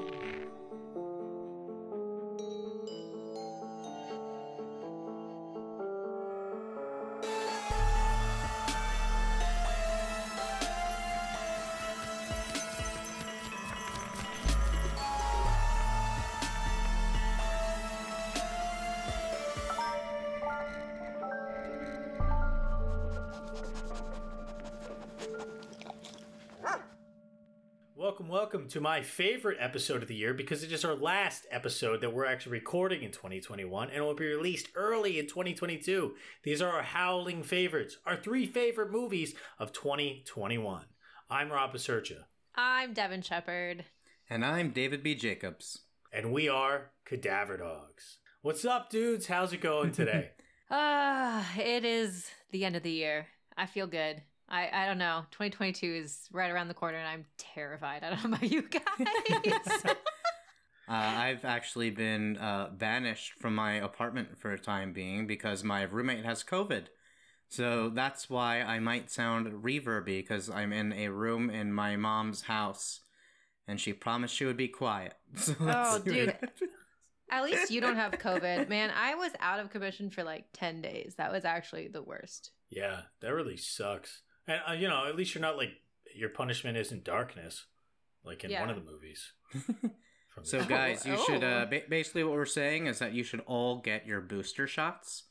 Welcome, welcome to my favorite episode of the year because it is our last episode that we're actually recording in 2021 and it will be released early in 2022. These are our howling favorites, our three favorite movies of 2021. I'm Rob Pasercha, I'm Devin Shepard. And I'm David B. Jacobs. and we are Cadaver Dogs. What's up, dudes? How's it going today? Ah, it is the end of the year. I feel good. I, I don't know. 2022 is right around the corner and I'm terrified. I don't know about you guys. Uh, I've actually been uh, banished from my apartment for a time being because my roommate has COVID. So that's why I might sound reverby because I'm in a room in my mom's house and she promised she would be quiet. So oh, dude. At least you don't have COVID. Man, I was out of commission for like 10 days. That was actually the worst. yeah, that really sucks. And, uh, you know, at least you're not like, your punishment isn't darkness, like in Yeah. one of the movies. From So, guys, you oh. should uh, ba- basically what we're saying is that you should all get your booster shots.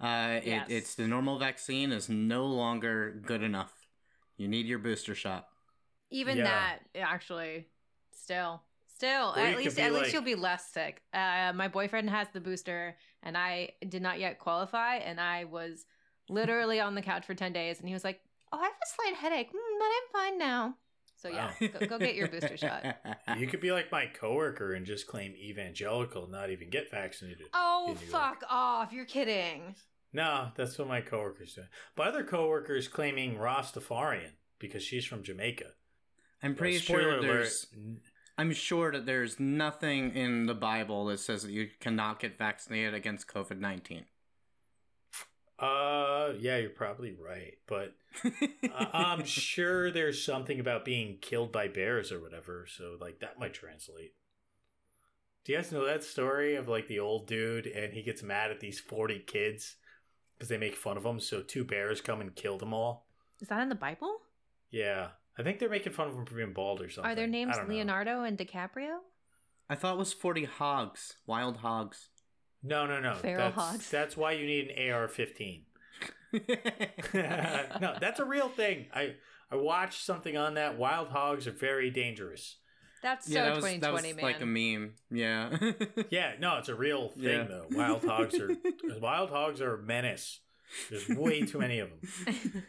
Uh, it, Yes. It's the normal vaccine is no longer good enough. You need your booster shot. Even Yeah. that, actually, still. Still, Or at least be at least you'll be less sick. Uh, my boyfriend has the booster, and I did not yet qualify, and I was literally on the couch for ten days, and he was like, "Oh, I have a slight headache, mm, but I'm fine now." So yeah, go, go get your booster shot. you could be like my coworker and just claim evangelical, and not even get vaccinated. Oh, in New York. fuck off! You're kidding. No, that's what my coworkers do. My other coworkers claiming Rastafarian because she's from Jamaica. I'm pretty Uh, spoiler sure alert, there's. n- I'm sure that there's nothing in the Bible that says that you cannot get vaccinated against COVID nineteen. Uh, yeah, you're probably right, but I- I'm sure there's something about being killed by bears or whatever. So like that might translate. Do you guys know that story of like the old dude and he gets mad at these 40 kids because they make fun of him? So two bears come and kill them all. Is that in the Bible? Yeah, I think they're making fun of him for being bald or something. Are their names don't know. Leonardo and DiCaprio? I thought it was forty hogs, wild hogs. No, no, no. Feral that's, hogs. That's why you need an AR-15. no, that's a real thing. I I watched something on that. Wild hogs are very dangerous. That's yeah, so that was, 2020, that was man. like a meme. Yeah. Yeah, no, it's a real thing Yeah. though. Wild hogs are wild hogs are a menace. There's way too many of them.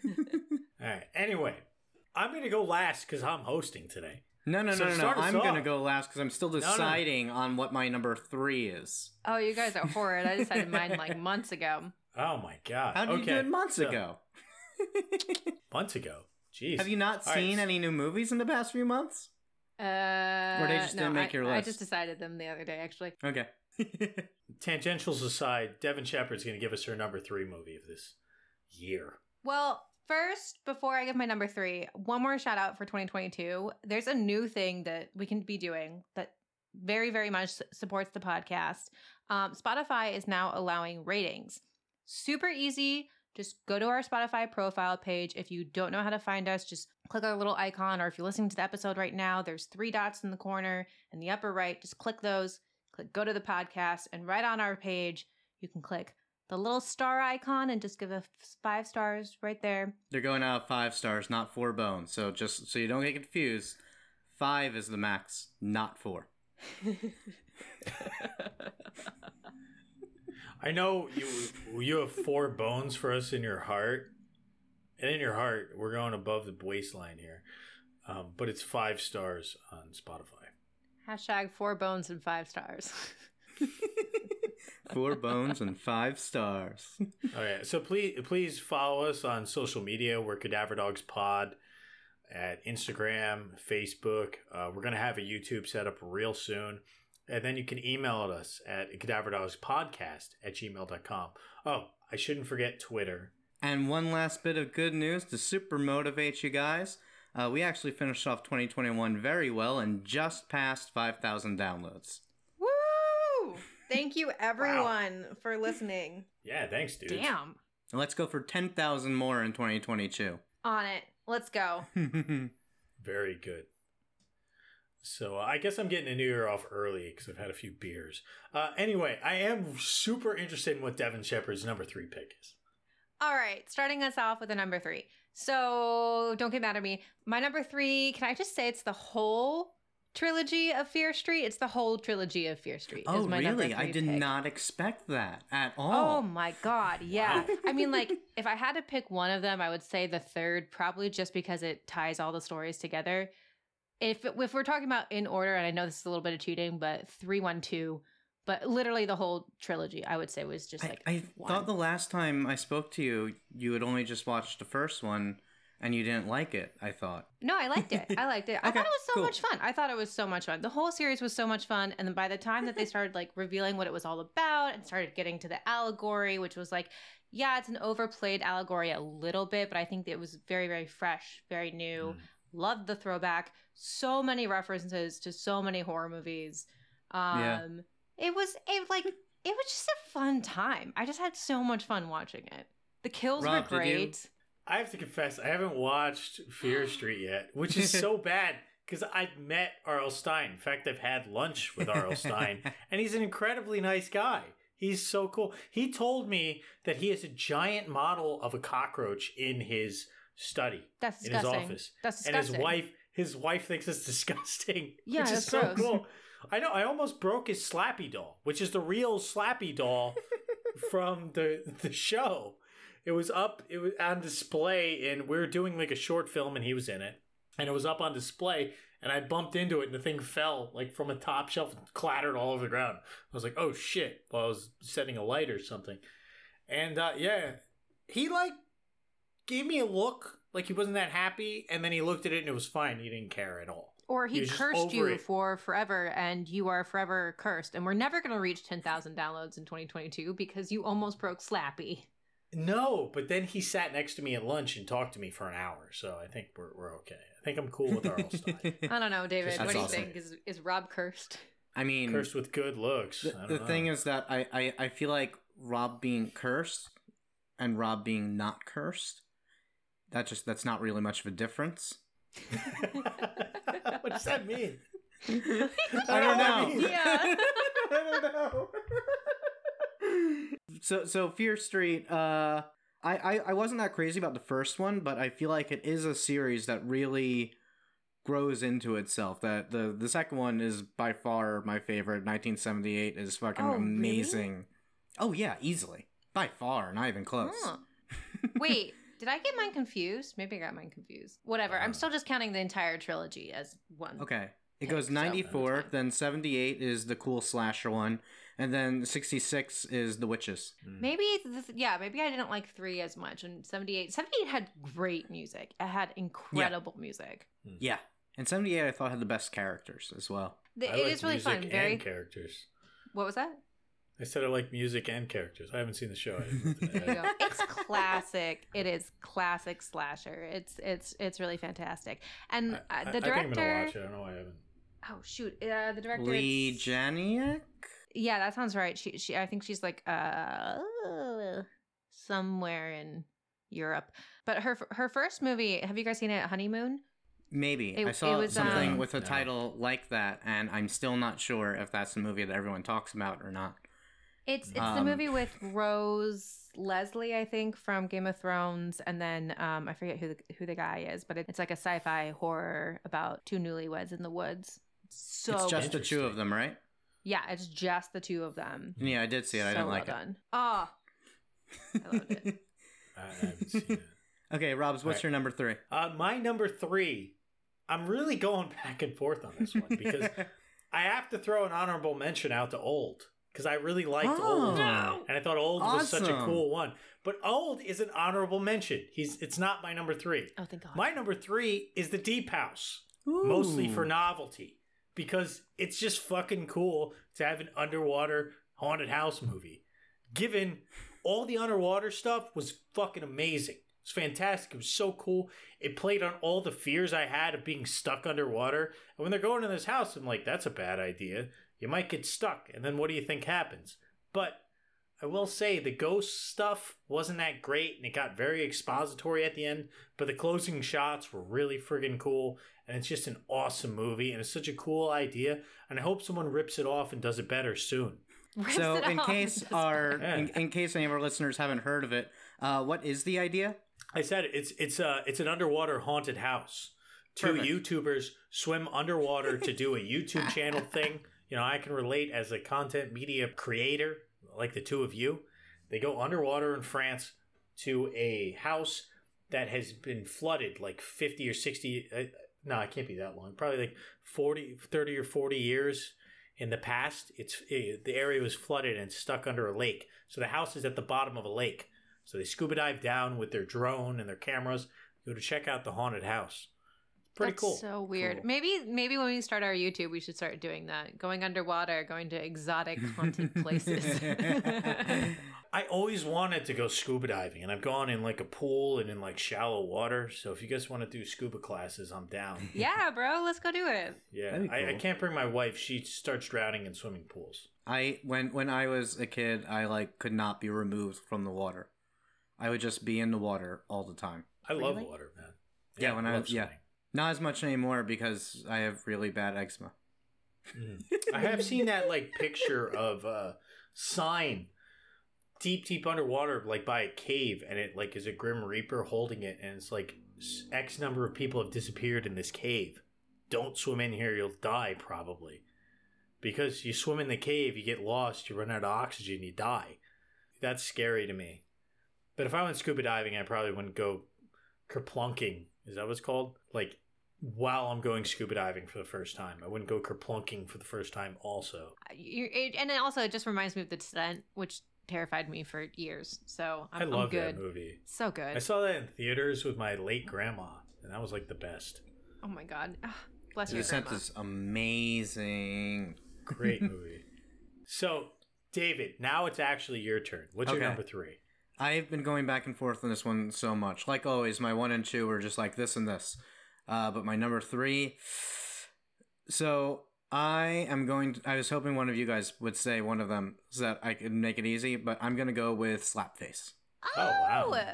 All right. Anyway, I'm gonna go last because I'm hosting today. No, no, So no, no, no. I'm gonna go last because I'm still no. deciding on what my number three is. oh, you guys are horrid. I decided mine like months ago. Oh my god. How did okay. you do it months so- ago? Months ago. Jeez. Have you not All right. seen any new movies in the past few months? Uh, Or they just no, didn't make I, your I just decided them the other day, actually. Okay. Tangentials aside, Devin Shepard's gonna give us her number three movie of this year. Well, first, before I give my number three, one more shout out for 2022. There's a new thing that we can be doing that very, very much supports the podcast. Um, Spotify is now allowing ratings. Super easy. Just go to our Spotify profile page. If you don't know how to find us, just click our little icon. Or if you're listening to the episode right now, there's three dots in the corner in the upper right. Just click those, click go to the podcast, and right on our page, you can click the little star icon and just give us five stars right there. They're going out of five stars, not four bones. So just so you don't get confused, five is the max, not four. I know you you have four bones for us in your heart, and in your heart, we're going above the waistline here. Um, but it's five stars on Spotify. Hashtag four bones and five stars. Four bones and five stars. All right. so please please follow us on social media. We're Cadaver Dogs Pod at Instagram, Facebook. Uh, we're gonna have a YouTube set up real soon. And then you can email us at cadaverdogspodcast at gmail.com. Oh, I shouldn't forget Twitter. And one last bit of good news to super motivate you guys. Uh, we actually finished off 2021 very well and just passed 5,000 downloads. Woo! Thank you, everyone, for listening. Yeah, thanks, dude. Damn. And let's go for 10,000 more in 2022. On it. Let's go. Very good. So I guess I'm getting a new year off early because I've had a few beers. Uh, anyway, I am super interested in what Devin Shepard's number three pick is. All right, starting us off with a number three. So don't get mad at me. My number three, can I just say it's the whole trilogy of Fear Street? It's the whole trilogy of Fear Street. oh, is my number really? I did pick. not expect that at oh all. Oh my god, yeah. I mean, like, if I had to pick one of them, I would say the third, probably just because it ties all the stories together. If if we're talking about in order, and I know this is a little bit of cheating, but three, one, two, but literally the whole trilogy, I would say was just like I one. thought the last time I spoke to you, you had only just watched the first one and you didn't like it, I thought. No, I liked it. I liked it. I thought it was so cool. much fun. I thought it was so much fun. The whole series was so much fun. And then by the time that they started like revealing what it was all about and started getting to the allegory, which was like, yeah, it's an overplayed allegory a little bit, but I think it was very, very fresh, very new. Mm. Loved the throwback. So many references to so many horror movies. Um Yeah. it was it like it was just a fun time. I just had so much fun watching it. The kills Rob, were great. I have to confess, I haven't watched Fear Street yet, which is so bad because I've met R.L. Stine. In fact, I've had lunch with R.L. Stine, and he's an incredibly nice guy. He's so cool. He told me that he has a giant model of a cockroach in his study, That's disgusting. in his office, That's disgusting. and his wife, his wife thinks it's disgusting. Yeah, which is so gross. cool. I know. I almost broke his Slappy doll, which is the real Slappy doll from the the show. It was up. It was on display, and we were doing like a short film, and he was in it, and it was up on display. And I bumped into it, and the thing fell like from a top shelf and clattered all over the ground. I was like, "Oh shit!" While I was setting a light or something, and uh, yeah, he like gave me a look like he wasn't that happy, and then he looked at it and it was fine. He didn't care at all. Or He he, cursed you it. for forever and you are forever cursed. And we're never going to reach 10,000 downloads in 2022 because you almost broke Slappy. No, but then he sat next to me at lunch and talked to me for an hour, so I think we're we're okay. I think I'm cool with R.L. Stine. I don't know, David. That's what do you awesome. think? Is, is Rob cursed? I mean, Cursed with good looks. the, I don't the know. thing is that I, I, I feel like Rob being cursed and Rob being not cursed, that just that's not really much of a difference. what does that mean? I don't know. Yeah. I don't know. So so Fear Street, uh I, I I wasn't that crazy about the first one, but I feel like it is a series that really grows into itself. That the the second one is by far my favorite. 1978 is fucking Oh, really? amazing. Oh yeah, easily. By far, not even close. Huh. Wait, did I get mine confused? Maybe I got mine confused. Whatever. I'm Uh. still just counting the entire trilogy as one. Okay. It goes 94, that's fine. then 78 is the cool slasher one, and then 66 is the witches. Maybe, th- yeah, maybe I didn't like three as much. And 78, 78 had great music. It had incredible music. Yeah. And 78 I thought had the best characters as well. The- I it like is really music fun. Very. and characters. What was that? I said I like music and characters. I haven't seen the show. I didn't know that. There you go. It's classic. It is classic slasher. It's it's it's really fantastic. And I, uh, I- the I think I'm gonna director. watch it. I don't know why I haven't. Oh shoot! Uh, the director. Leigh Janiak? Yeah, that sounds right. She she. I think she's like uh somewhere in Europe. But her her first movie. Have you guys seen it? Honeymoon. Maybe. It- I saw it was, something um, with a No. title like that, and I'm still not sure if that's the movie that everyone talks about or not. It's it's the Um, movie with Rose Leslie, I think, from Game of Thrones, and then um, I forget who the, who the guy is, but it, it's like a sci-fi horror about two newlyweds in the woods. So it's just the two of them, right? yeah, it's just the two of them. Yeah, I did see it. I So didn't well like done. Oh, I loved it. I I haven't seen it. okay, Robs, what's Alright. your number three? Uh, my number three. I'm really going back and forth on this one because I have to throw an honorable mention out to Old because I really liked Oh. Old, No. and I thought Old was such a cool one. But Old is an honorable mention. He's it's not my number three. Oh, thank God. My number three is the Deep House, mostly for novelty because it's just fucking cool to have an underwater haunted house movie. Given all the underwater stuff was fucking amazing. It was fantastic. It was so cool. It played on all the fears I had of being stuck underwater. And when they're going in this house, I'm like, that's a bad idea. You might get stuck. And then what do you think happens? But I will say the ghost stuff wasn't that great and it got very expository at the end, but the closing shots were really friggin' cool and it's just an awesome movie and it's such a cool idea and I hope someone rips it off and does it better soon. Rips so in case our Yeah. in, in case any of our listeners haven't heard of it, uh, what is the idea? I said it, it's it's a it's an underwater haunted house. Two Perfect. YouTubers swim underwater to do a YouTube channel thing. You know, I can relate as a content media creator, like the two of you. They go underwater in France to a house that has been flooded like 50 or 60 uh, no, it can't be that long. Probably like 40 30 or 40 years in the past. It's it, the area was flooded and stuck under a lake. So the house is at the bottom of a lake. So they scuba dive down with their drone and their cameras, go to check out the haunted house. Pretty That's cool. So weird. Cool. Maybe maybe when we start our YouTube, we should start doing that. Going underwater, going to exotic haunted places. I always wanted to go scuba diving, and I've gone in like a pool and in like shallow water. So if you guys want to do scuba classes, I'm down. yeah, bro, let's go do it. Yeah, That'd I, I can't bring my wife. She starts drowning in swimming pools. I when when I was a kid, I like could not be removed from the water. I would just be in the water all the time. I love water, man. Yeah, when I- love yeah. Not as much anymore because I have really bad eczema. Mhm. I have seen that like picture of a sign deep, deep underwater, like by a cave, and it like is a grim reaper holding it, and it's like X number of people have disappeared in this cave. Don't swim in here; you'll die probably. Because you swim in the cave, you get lost, you run out of oxygen, you die. That's scary to me. But if I went scuba diving, I probably wouldn't go kerplunking. Is that what it's called? Like while I'm going scuba diving for the first time. I wouldn't go kerplunking for the first time also. You- it- and it also it just reminds me of The Descent, which terrified me for years. So I'm, i I'm love good. that movie. So good. I saw that in theaters with my late grandma, and that was like the best. oh my god. Ah, bless The your Descent grandma. is amazing. Great movie. So, David, now it's actually your turn. What's your number three? I've been going back and forth on this one so much. Like always, my one and two are just like this and this. Uh, but my number three. So I am going. To, I was hoping one of you guys would say one of them so that I could make it easy. But I'm gonna go with Slapface. Oh, Oh, wow.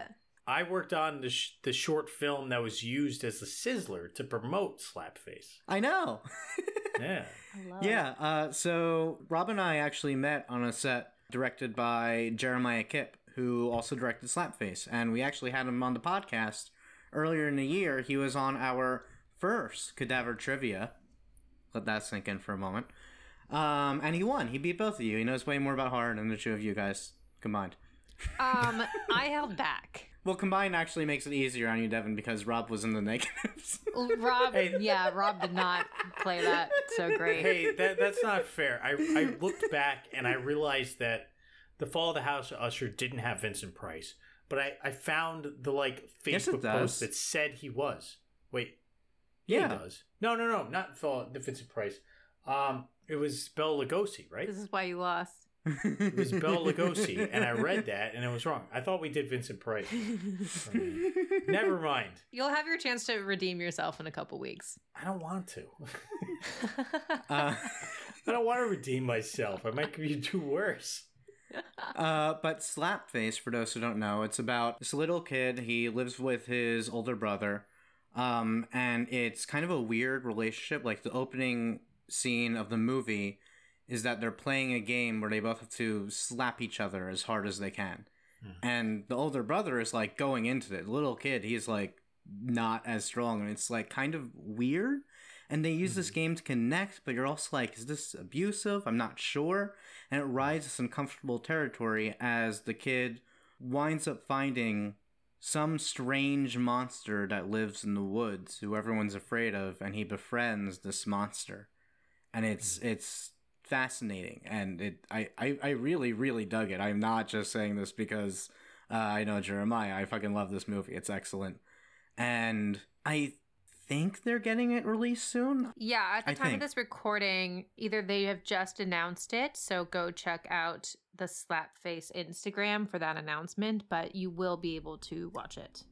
I worked on the, sh- the short film that was used as a sizzler to promote Slapface. I know. Yeah. I love yeah. Uh, so Rob and I actually met on a set directed by Jeremiah Kipp, who also directed Slapface, and we actually had him on the podcast earlier in the year. He was on our first Cadaver Trivia. Let that sink in for a moment. Um, and he won. He beat both of you. He knows way more about horror than the two of you guys combined. Um, I held back. Well, combined actually makes it easier on you, Devin, because Rob was in the negatives. Rob, Hey. yeah, Rob did not play that so great. Hey, that, that's not fair. I, I looked back and I realized that The Fall of the House of Usher didn't have Vincent Price, but I, I found the like Yes, Facebook post that said he was. Wait, yeah, Yeah. he does. No, no, no, not Fall the Vincent Price. Um, it was Bela Lugosi, right? This is why you lost. It was Bela Lugosi, and I read that and it was wrong. I thought we did Vincent Price. Never mind. You'll have your chance to redeem yourself in a couple weeks. I don't want to. Uh, I don't want to redeem myself. I might be do worse. Uh, but Slapface, for those who don't know, it's about this little kid. He lives with his older brother, um, and it's kind of a weird relationship. Like the opening scene of the movie is that they're playing a game where they both have to slap each other as hard as they can, Hmm. and the older brother is like going into it. The little kid, he's like not as strong, and it's like kind of weird. And they use this game to connect, but you're also like, is this abusive? I'm not sure and it rides this uncomfortable territory as the kid winds up finding some strange monster that lives in the woods who everyone's afraid of and he befriends this monster. And it's it's fascinating and it I, I i really really dug it. I'm not just saying this because uh, i know jeremiah i fucking love this movie. It's excellent. And i think they're getting it released soon Yeah, at the I time think. of this recording, either they have just announced it, so go check out the Slapface Instagram for that announcement, but you will be able to watch it.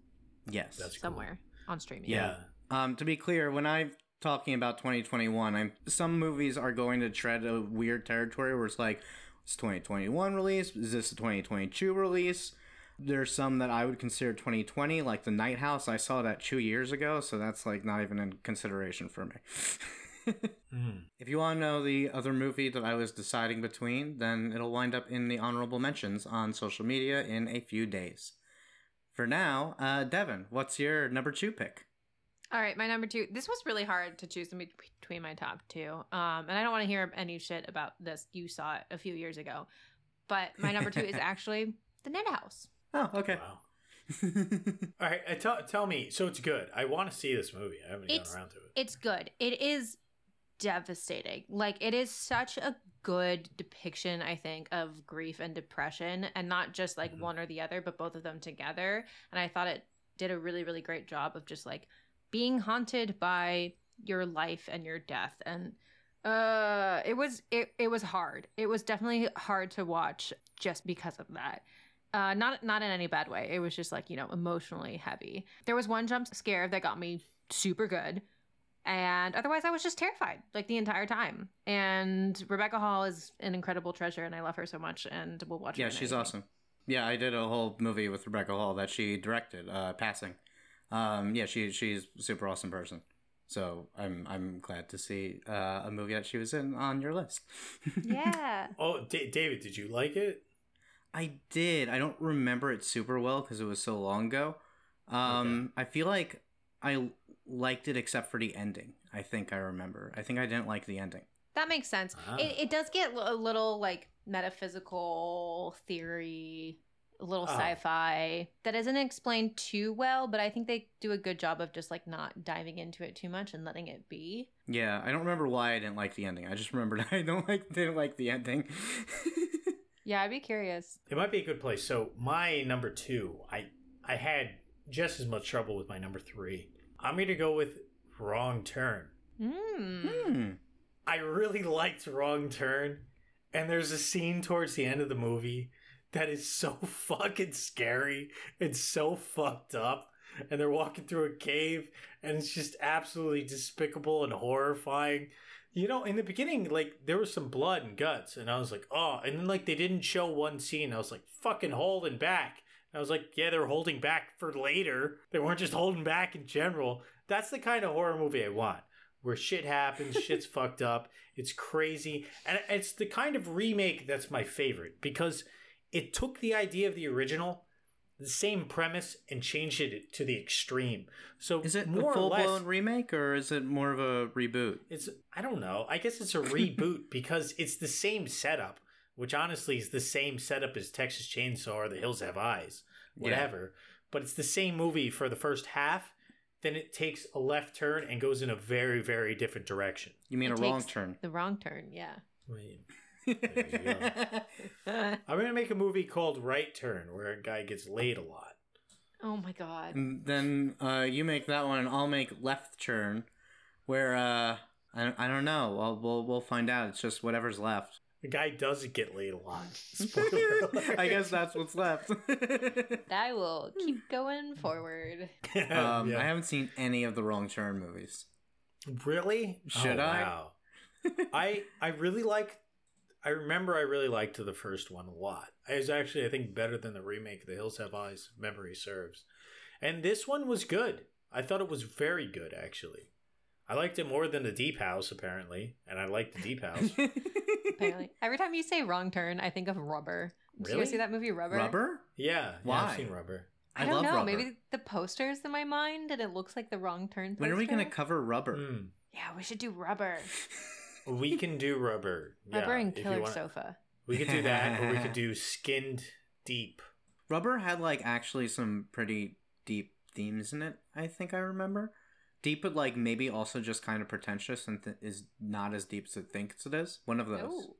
Yes. That's cool. somewhere on streaming. Yeah. Um, to be clear, when I'm talking about 2021, I'm some movies are going to tread a weird territory where it's like, it's 2021 release. Is this a 2022 release? There's some that I would consider 2020, like The Night House. I saw that two years ago, so that's like not even in consideration for me. Mm. if you want to know the other movie that I was deciding between, then it'll wind up in the honorable mentions on social media in a few days. For now, uh, Devin, what's your number two pick? All right, my number two. This was really hard to choose between my top two. Um, and I don't want to hear any shit about this. You saw it a few years ago, but my number two is actually The Night House. Oh, okay. Wow. All right, uh, tell tell me. So it's good. I want to see this movie. I haven't It's- gotten around to it. It's good. It is devastating. Like it is such a good depiction, I think, of grief and depression, and not just like Mhm. one or the other, but both of them together. And I thought it did a really, really great job of just like being haunted by your life and your death. And uh, it was it it was hard. It was definitely hard to watch just because of that. Uh, not not in any bad way. It was just like you know emotionally heavy. There was one jump scare that got me super good, and otherwise I was just terrified like the entire time. And Rebecca Hall is an incredible treasure, and I love her so much. And we'll watch. Yeah, in she's anything. awesome. Yeah, I did a whole movie with Rebecca Hall that she directed, uh, Passing. Um, yeah, she she's a super awesome person. So I'm I'm glad to see uh, a movie that she was in on your list. Yeah. Oh, D- David, did you like it? I did. I don't remember it super well because it was so long ago. Um, I feel like I liked it except for the ending. I think I remember. I think I didn't like the ending. That makes sense. Ah. It, it does get a little like metaphysical theory, a little Oh. sci-fi that isn't explained too well, but I think they do a good job of just like not diving into it too much and letting it be. Yeah, I don't remember why I didn't like the ending. I just remembered I don't like didn't like the ending. Yeah, I'd be curious. It might be a good place. So my number two, I I had just as much trouble with my number three. I'm going to go with Wrong Turn. Mm. hmm. I really liked Wrong Turn, and there's a scene towards the end of the movie that is so fucking scary and so fucked up. And they're walking through a cave, and it's just absolutely despicable and horrifying. You know, in the beginning, like there was some blood and guts, and I was like, oh, and then like they didn't show one scene. I was like, fucking holding back. And I was like, yeah, they're holding back for later. They weren't just holding back in general. That's the kind of horror movie I want where shit happens, shit's fucked up, it's crazy. And it's the kind of remake that's my favorite because it took the idea of the original, the same premise, and changed it to the extreme. So Is it more a full less, blown remake or is it more of a reboot? it's I don't know. I guess it's a reboot because it's the same setup, which honestly is the same setup as Texas Chainsaw or The Hills Have Eyes, Yeah. whatever. But it's the same movie for the first half. Then it takes a left turn and goes in a very, very different direction. You mean It a wrong turn? The wrong turn, yeah. Wait. I'm gonna make a movie called Right Turn, where a guy gets laid a lot. oh my god. And then uh, you make that one, and I'll make left turn, where uh, I, I don't know. We'll, we'll we'll find out. It's just whatever's left. The guy doesn't get laid a lot. Spoiler alert. I guess that's what's left. I will keep going forward. um, Yeah. I haven't seen any of the Wrong Turn movies. Really? Should Oh, I? Wow. I I really like. I remember I really liked the first one a lot. It was actually I think better than the remake of The Hills Have Eyes. Memory serves, and this one was good. I thought it was very good actually. I liked it more than the Deep House apparently, and I liked the Deep House. Apparently, every time you say wrong turn, I think of rubber. Did you Really? guys see that movie Rubber? Rubber? yeah, yeah, Why? I've seen Rubber. I, I, don't love know. rubber. Maybe the poster's in my mind and it looks like the wrong turn. When are we gonna cover rubber? Hmm. Yeah, we should do rubber. We can do Rubber. Rubber and Killer want- Sofa. We could do that, or we could do Skinned Deep. Rubber had like actually some pretty deep themes in it. I think I remember. Deep, but like maybe also just kind of pretentious and th- is not as deep as it thinks it is. One of those. Oh,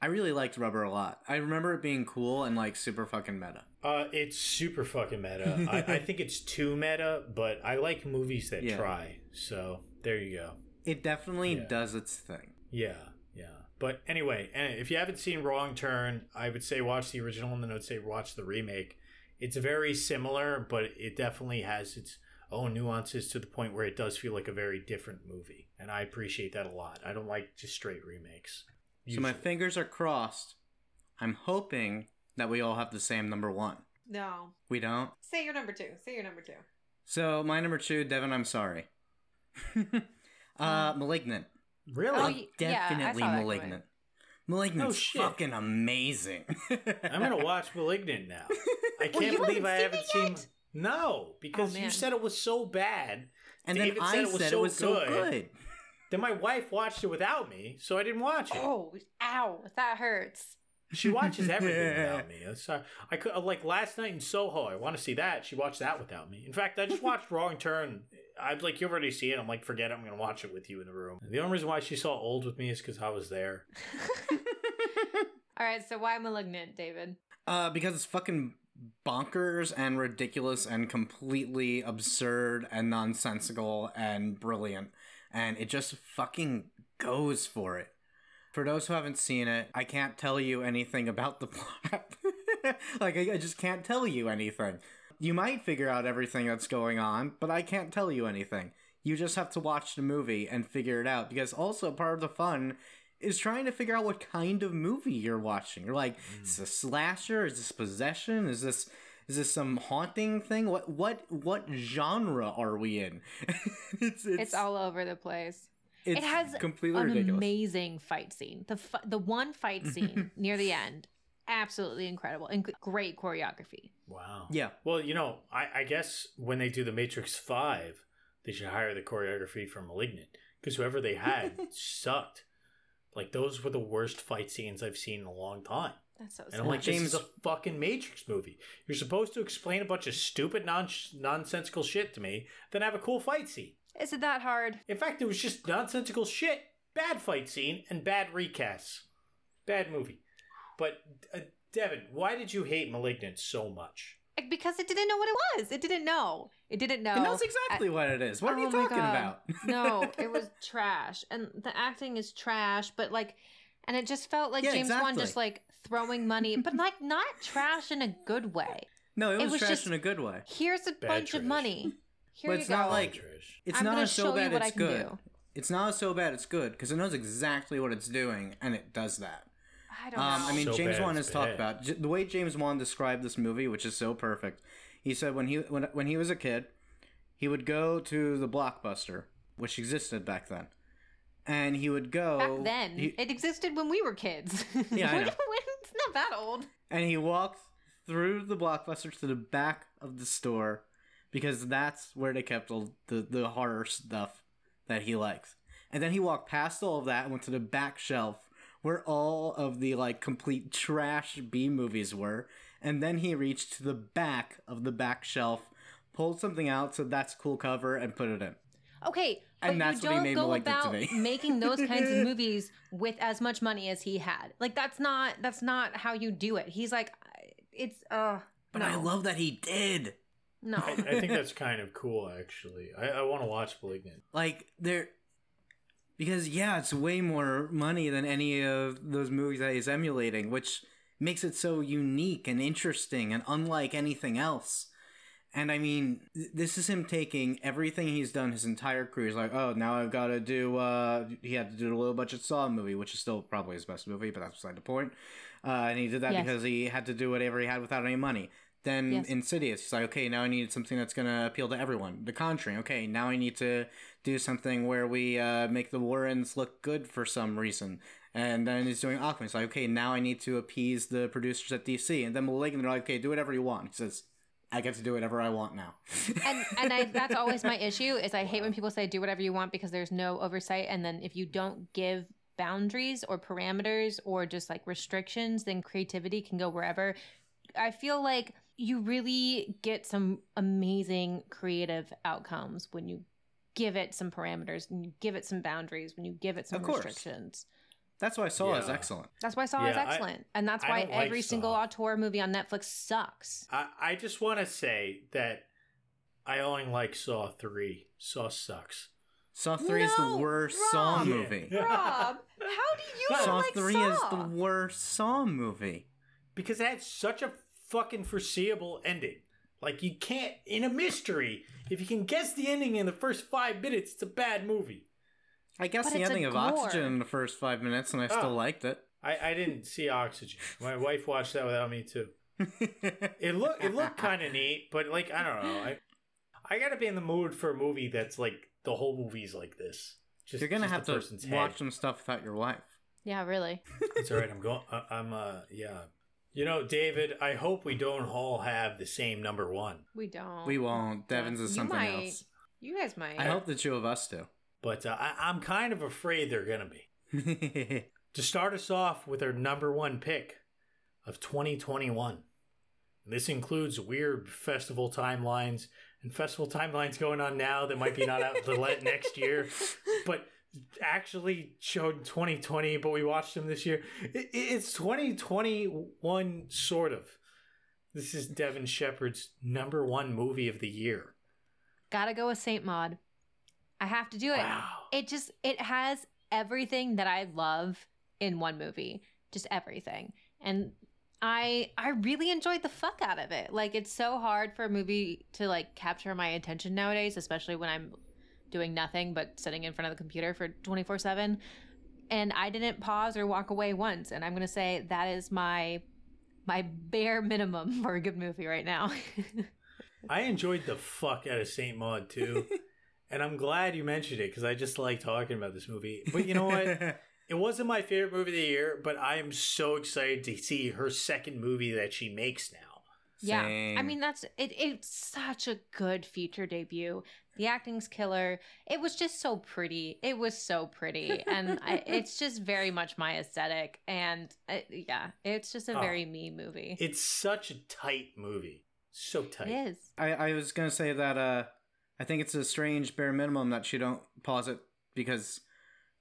I really liked Rubber a lot. I remember it being cool and like super fucking meta. Uh, it's super fucking meta. I, I think it's too meta, but I like movies that Yeah. try. So there you go. It definitely Yeah. does its thing. Yeah, yeah. But anyway, and if you haven't seen Wrong Turn, I would say watch the original, and then I would say watch the remake. it's very similar, but it definitely has its own nuances to the point where it does feel like a very different movie. And I appreciate that a lot. I don't like just straight remakes. So my fingers are crossed. I'm hoping that we all have the same number one. No. We don't. Say your number two. Say your number two. So my number two, Devin. I'm sorry. uh, malignant. Really? Oh, y- yeah, definitely saw that malignant. Malignant's Oh, shit. fucking amazing. I'm gonna watch *Malignant* now. I can't you believe I haven't haven't seen seen. it No, because Oh, you said it was so bad. And David then I said it was said so it was so good. good. Then my wife watched it without me, so I didn't watch it. Oh, ow. That hurts. She watches everything without me. That's, uh, I could like last night in Soho. I want to see that. She watched that without me. In fact, I just watched Wrong Turn. I'm like, you've already seen it. I'm like, forget it. I'm gonna watch it with you in the room. The only reason why she saw Old with me is because I was there. All right, so why malignant, David? Uh, because it's fucking bonkers and ridiculous and completely absurd and nonsensical and brilliant. And it just fucking goes for it. For those who haven't seen it, I can't tell you anything about the plot. like, I, I just can't tell you anything. You might figure out everything that's going on, but I can't tell you anything. You just have to watch the movie and figure it out. Because also, part of the fun is trying to figure out what kind of movie you're watching. You're like, hmm. is this a slasher? Is this possession? Is this is this some haunting thing? What what what genre are we in? it's, It's, all over the place. it's it has completely An ridiculous. amazing fight scene. The fu- the one fight scene near the end, absolutely incredible and great choreography. Wow. yeah, Well, you know, I, I guess when they do the Matrix Five, they should hire the choreography from *Malignant* because whoever they had sucked. Like those were the worst fight scenes I've seen in a long time. That's so And. I'm like, James- this is a fucking Matrix movie. You're supposed to explain a bunch of stupid, non- nonsensical shit to me, then have a cool fight scene. Is it that hard? In fact, it was just nonsensical shit, bad fight scene, and bad recasts. Bad movie. But, uh, Devin, why did you hate *Malignant* so much? Because it didn't know what it was. It didn't know. It didn't know. it knows exactly what it is. What are Oh you talking God. about? no, it was trash, and the acting is trash. But like, and it just felt like Yeah, James Wan exactly. just like throwing money, but like not trash in a good way. no, it it was, was trash just- in a good way. Here's a bunch of money. Here But you it's go. not like- Trish. It's I'm not gonna so show bad you what it's I can good. do. It's not so bad it's good because it knows exactly what it's doing and it does that. I don't Um, know. I mean, So James bad Wan it's has talked about j- the way James Wan described this movie, which is so perfect. He said when he when when he was a kid, he would go to the blockbuster, which existed back then, and he would go back then he- it existed when we were kids. Yeah, I know. it's not that old. and he walked through the blockbuster to the back of the store because that's where they kept all the the horror stuff that he likes. And then he walked past all of that and went to the back shelf where all of the like complete trash B movies were. And then he reached to the back of the back shelf, pulled something out, said that's a cool cover, and put it in. Okay, but And that's you what he don't made go Malignant to about me. making those kinds of movies with as much money as he had. Like that's not that's not how you do it. He's like, it's uh. But no, I love that he did. no. I, I think that's kind of cool, actually. I, I want to watch *Malignant*. like there because yeah it's way more money than any of those movies that he's emulating which makes it so unique and interesting and unlike anything else and i mean this is him taking everything he's done his entire career he's like oh now i've got to do uh he had to do a low budget saw movie which is still probably his best movie but that's beside the point uh and he did that Yes. because he had to do whatever he had without any money then Yes. Insidious, he's like, okay, now I need something that's gonna appeal to everyone. The Conjuring, okay, now I need to do something where we uh, make the Warrens look good for some reason. And then he's doing Aquaman. He's like, okay, now I need to appease the producers at DC. And then Malignant, they're like, okay, do whatever you want. He says, I get to do whatever I want now. and and I that's always my issue is I hate when people say do whatever you want because there's no oversight and then if you don't give boundaries or parameters or just like restrictions then creativity can go wherever. I feel like you really get some amazing creative outcomes when you give it some parameters and you give it some boundaries when you give it some Of restrictions. That's why I saw is excellent. That's why Saw is Yeah, I- excellent. and that's why don't like every single Saw. auteur movie on Netflix sucks. I, I just want to say that I only like Saw 3. Saw sucks. Saw 3 is the No, worst Saw movie. Yeah. Rob, how do you Saw like 3 Saw? is the worst Saw movie. Because it had such a fucking foreseeable ending. Like you can't in a mystery. If you can guess the ending in the first five minutes, it's a bad movie. I guess But the ending of gore. Oxygen in the first five minutes, and I still Oh. liked it. I, I didn't see Oxygen. My wife watched that without me too. It looked it looked kind of neat, but like I don't know. I I gotta be in the mood for a movie that's like the whole movie's like this. Just You're gonna just have to watch head. some stuff without your wife. Yeah, really. It's all right. I'm going. I'm uh yeah. You know, David. I hope we don't all have the same number one. We don't. We won't. Devin's is You something might. else. You guys might. I hope the two of us do. But uh, I, I'm kind of afraid they're gonna be. to start us off with our number one pick of 2021. This includes weird festival timelines and festival timelines going on now that might be not out the le- next year, but actually showed 2020, but we watched them this year. It, it's 2021, sort of. This is Devin Shepard's number one movie of the year. Gotta go with Saint Maud. I have to do it. Wow. It just it has everything that I love in one movie. Just everything. And I I really enjoyed the fuck out of it. Like it's so hard for a movie to like capture my attention nowadays, especially when I'm doing nothing but sitting in front of the computer for 24/7. And I didn't pause or walk away once, and I'm going to say that is my my bare minimum for a good movie right now. I enjoyed the fuck out of Saint Maud too. And I'm glad you mentioned it because I just like talking about this movie. But you know what? it wasn't my favorite movie of the year, but I am so excited to see her second movie that she makes now. Yeah, I mean that's it. It's such a good feature debut. The acting's killer. It was just so pretty. It was so pretty, and I, it's just very much my aesthetic. And uh, yeah, it's just a Oh. very me movie. It's such a tight movie. So tight. it is. I, I was gonna say that uh, I think it's a strange bare minimum that you don't pause it because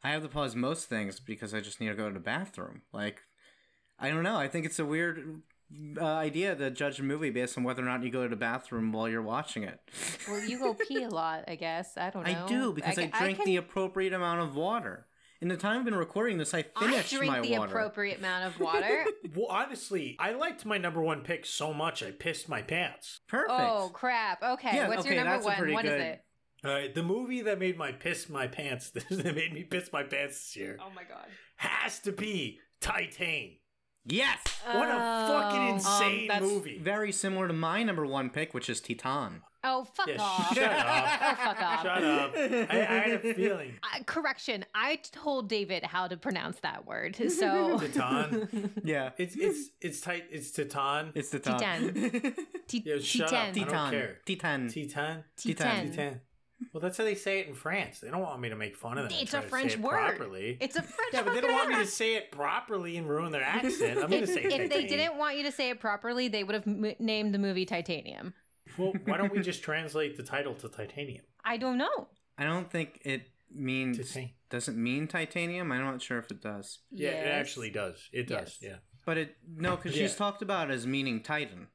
I have to pause most things because I just need to go to the bathroom. Like, I don't know. I think it's a weird uh, idea to judge a movie based on whether or not you go to the bathroom while you're watching it. Well, you go pee a lot, I guess. I don't know. I do because I, ca- drink can- the appropriate amount of water. In the time I've been recording this, I finished I drink my the water. appropriate amount of water. Well, honestly, I liked my number one pick so much I pissed my pants. Perfect. oh crap! Okay, Yeah, what's okay, your number one? pretty What is good- it? All right, the movie that made my piss my pants that made me piss my pants this year Oh my god! has to be Titan. Yes. What a fucking Oh. insane Um, that's movie. Very similar to my number one pick, which is Titan. Oh fuck Yeah, off! shut up. Oh fuck off! Shut up. I, I had a feeling. Uh, correction, I told David how to pronounce that word. So Titan. Yeah. It's it's it's tight. It's Titan. It's Titan. Titan. T- Yeah, shut up. I don't care. Titan. Titan. Titan. Titan. Well, that's how they say it in France. They don't want me to make fun of them. It's a French it word. Properly. It's a French yeah, but they don't want me to say it properly and ruin their accent. I'm going to If, say if they didn't want you to say it properly, they would have m- named the movie Titanium. Well, why don't we just translate the title to titanium? I don't know. I don't think it means. Titan. Does it mean titanium? I'm not sure if it does. Yeah, it actually does. It does. Yes. Yeah. But it no, because Yeah. she's talked about as meaning Titan.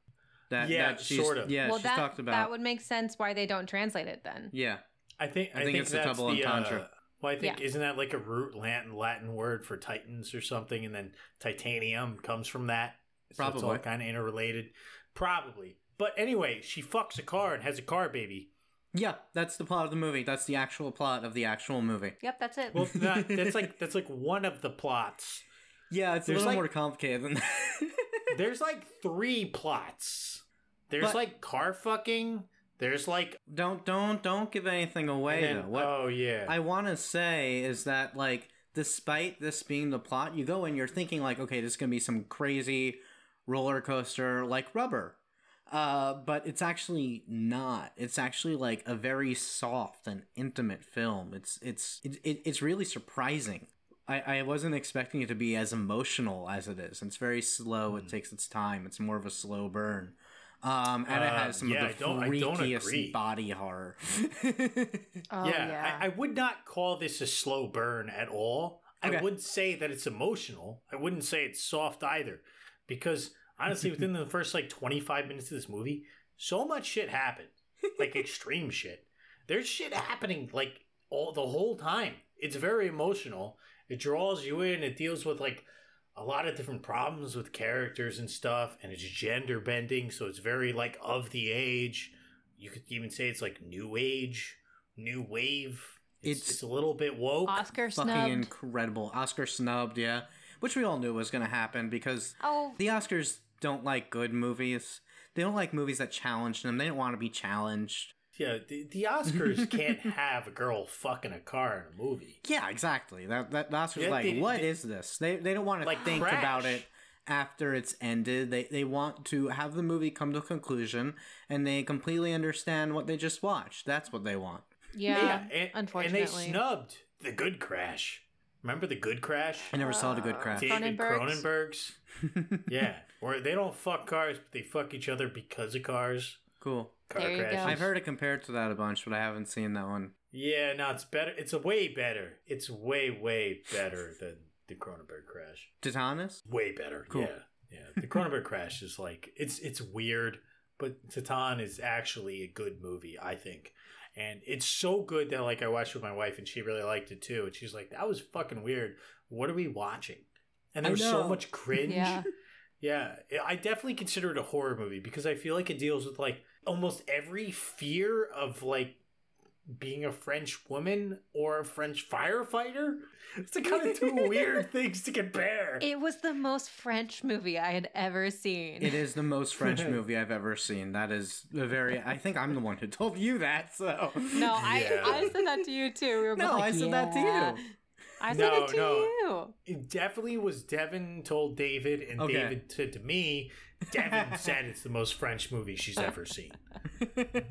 That Yeah, that she's, sort of. Yeah, well, she's that talked about. that would make sense why they don't translate it then. Yeah, I think I I think think, it's a that's double the, entendre. Uh, well, I think Yeah. isn't that like a root Latin Latin word for titans or something, and then titanium comes from that. So it's all kind of interrelated. Probably. But anyway, she fucks a car and has a car baby. yeah. That's the plot of the movie. That's the actual plot of the actual movie. Yep, that's it. Well, that, that's like that's like one of the plots. Yeah, it's a little like- more complicated than that. There's like three plots. There's But- like car fucking. There's like don't don't don't give anything away and though. What oh yeah. I want to say is that like despite this being the plot, you go in you're thinking like okay, this is gonna be some crazy roller coaster like Rubber. Uh, but it's actually not. It's actually like a very soft and intimate film. It's it's it, it, it's really surprising. I, I wasn't expecting it to be as emotional as it is. It's very slow. It Mm. takes its time. It's more of a slow burn. Um, and it Uh, has some yeah, of the I don't- I don't freakiest body horror. oh, yeah, I, I would not call this a slow burn at all. Okay. I would say that it's emotional. I wouldn't say it's soft either, because honestly, within the first like twenty five minutes of this movie, so much shit happened, like extreme shit. There's shit happening like all the whole time. It's very emotional. It draws you in. It deals with like a lot of different problems with characters and stuff, and it's gender bending, so it's very like of the age. You could even say it's like new age, new wave. It's, It's- it's a little bit woke. Oscar Fucking snubbed. incredible. Oscar snubbed, yeah. Which we all knew was going to happen because Oh, the Oscars don't like good movies. They don't like movies that challenge them. They don't want to be challenged. Yeah, the, the Oscars can't have a girl fucking a car in a movie. Yeah, exactly. That that the Oscars Yeah, like, they- what they- is this? They they don't want to Like think Crash. about it after it's ended. They they want to have the movie come to a conclusion and they completely understand what they just watched. That's what they want. yeah. and, unfortunately. and they snubbed the Good Crash. Remember the Good Crash? I never saw the good crash. David Cronenberg's? Cronenberg's. yeah, where they don't fuck cars, but they fuck each other because of cars. cool. Car There crashes. I've heard it compared to that a bunch, but I haven't seen that one. Yeah, no, it's better. It's a way better. It's way way better than the Cronenberg Crash. Titanus? Way better. Cool. Yeah, yeah. The Cronenberg Crash is like it's it's weird, but Titane is actually a good movie, I think. And it's so good that like I watched with my wife and she really liked it too. And she's like, "That was fucking weird. What are we watching?" And there's so much cringe. Yeah. Yeah, I definitely consider it a horror movie because I feel like it deals with like almost every fear of like being a French woman or a French firefighter. It's the kind of two weird things to compare. It was the most French movie I had ever seen. It is the most French movie I've ever seen. That is a very. I think I'm the one who told you that. So No, I Yeah. I said that to you too. We were No, both like, I said that to you. I said No, it to no. you. It definitely was Devin told David, and Okay. David said to me, Devin said it's the most French movie she's ever seen.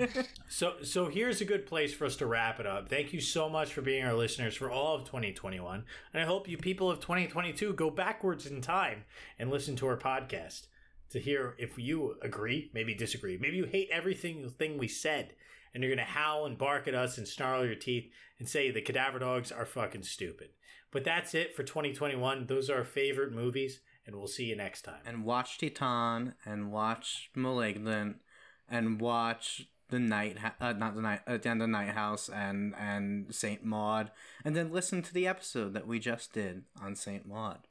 So so here's a good place for us to wrap it up. Thank you so much for being our listeners for all of 2021. And I hope you people of 2022 go backwards in time and listen to our podcast to hear if you agree, maybe disagree. Maybe you hate everything thing we said and you're going to howl and bark at us and snarl your teeth and say the cadaver dogs are fucking stupid. But that's it for 2021. Those are our favorite movies and we'll see you next time. and watch Titane and watch Malignant and watch the night uh, not the night uh, the night house and and Saint Maud and then listen to the episode that we just did on Saint Maud.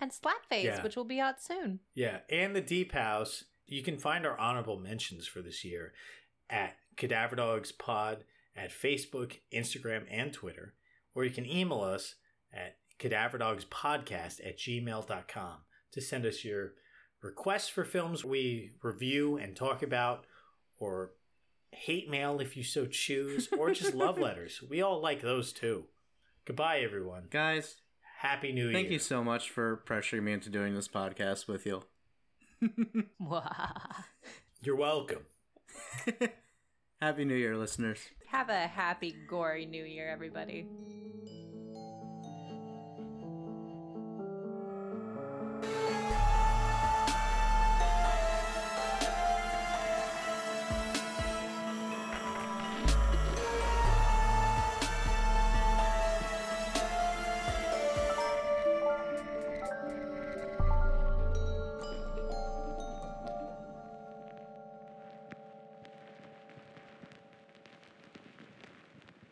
And Slapface, Yeah. which will be out soon. Yeah, and the Deep House. You can find our honorable mentions for this year at Cadaver Dogs Pod at Facebook, Instagram, and Twitter, or you can email us at cadaverdogspodcast at gmail.com to send us your requests for films we review and talk about, or hate mail if you so choose, or just love letters. We all like those too. Goodbye, everyone. Guys, Happy New Year. thank you so much for pressuring me into doing this podcast with you. You're welcome. Happy New Year, listeners. Have a happy, gory new year, everybody.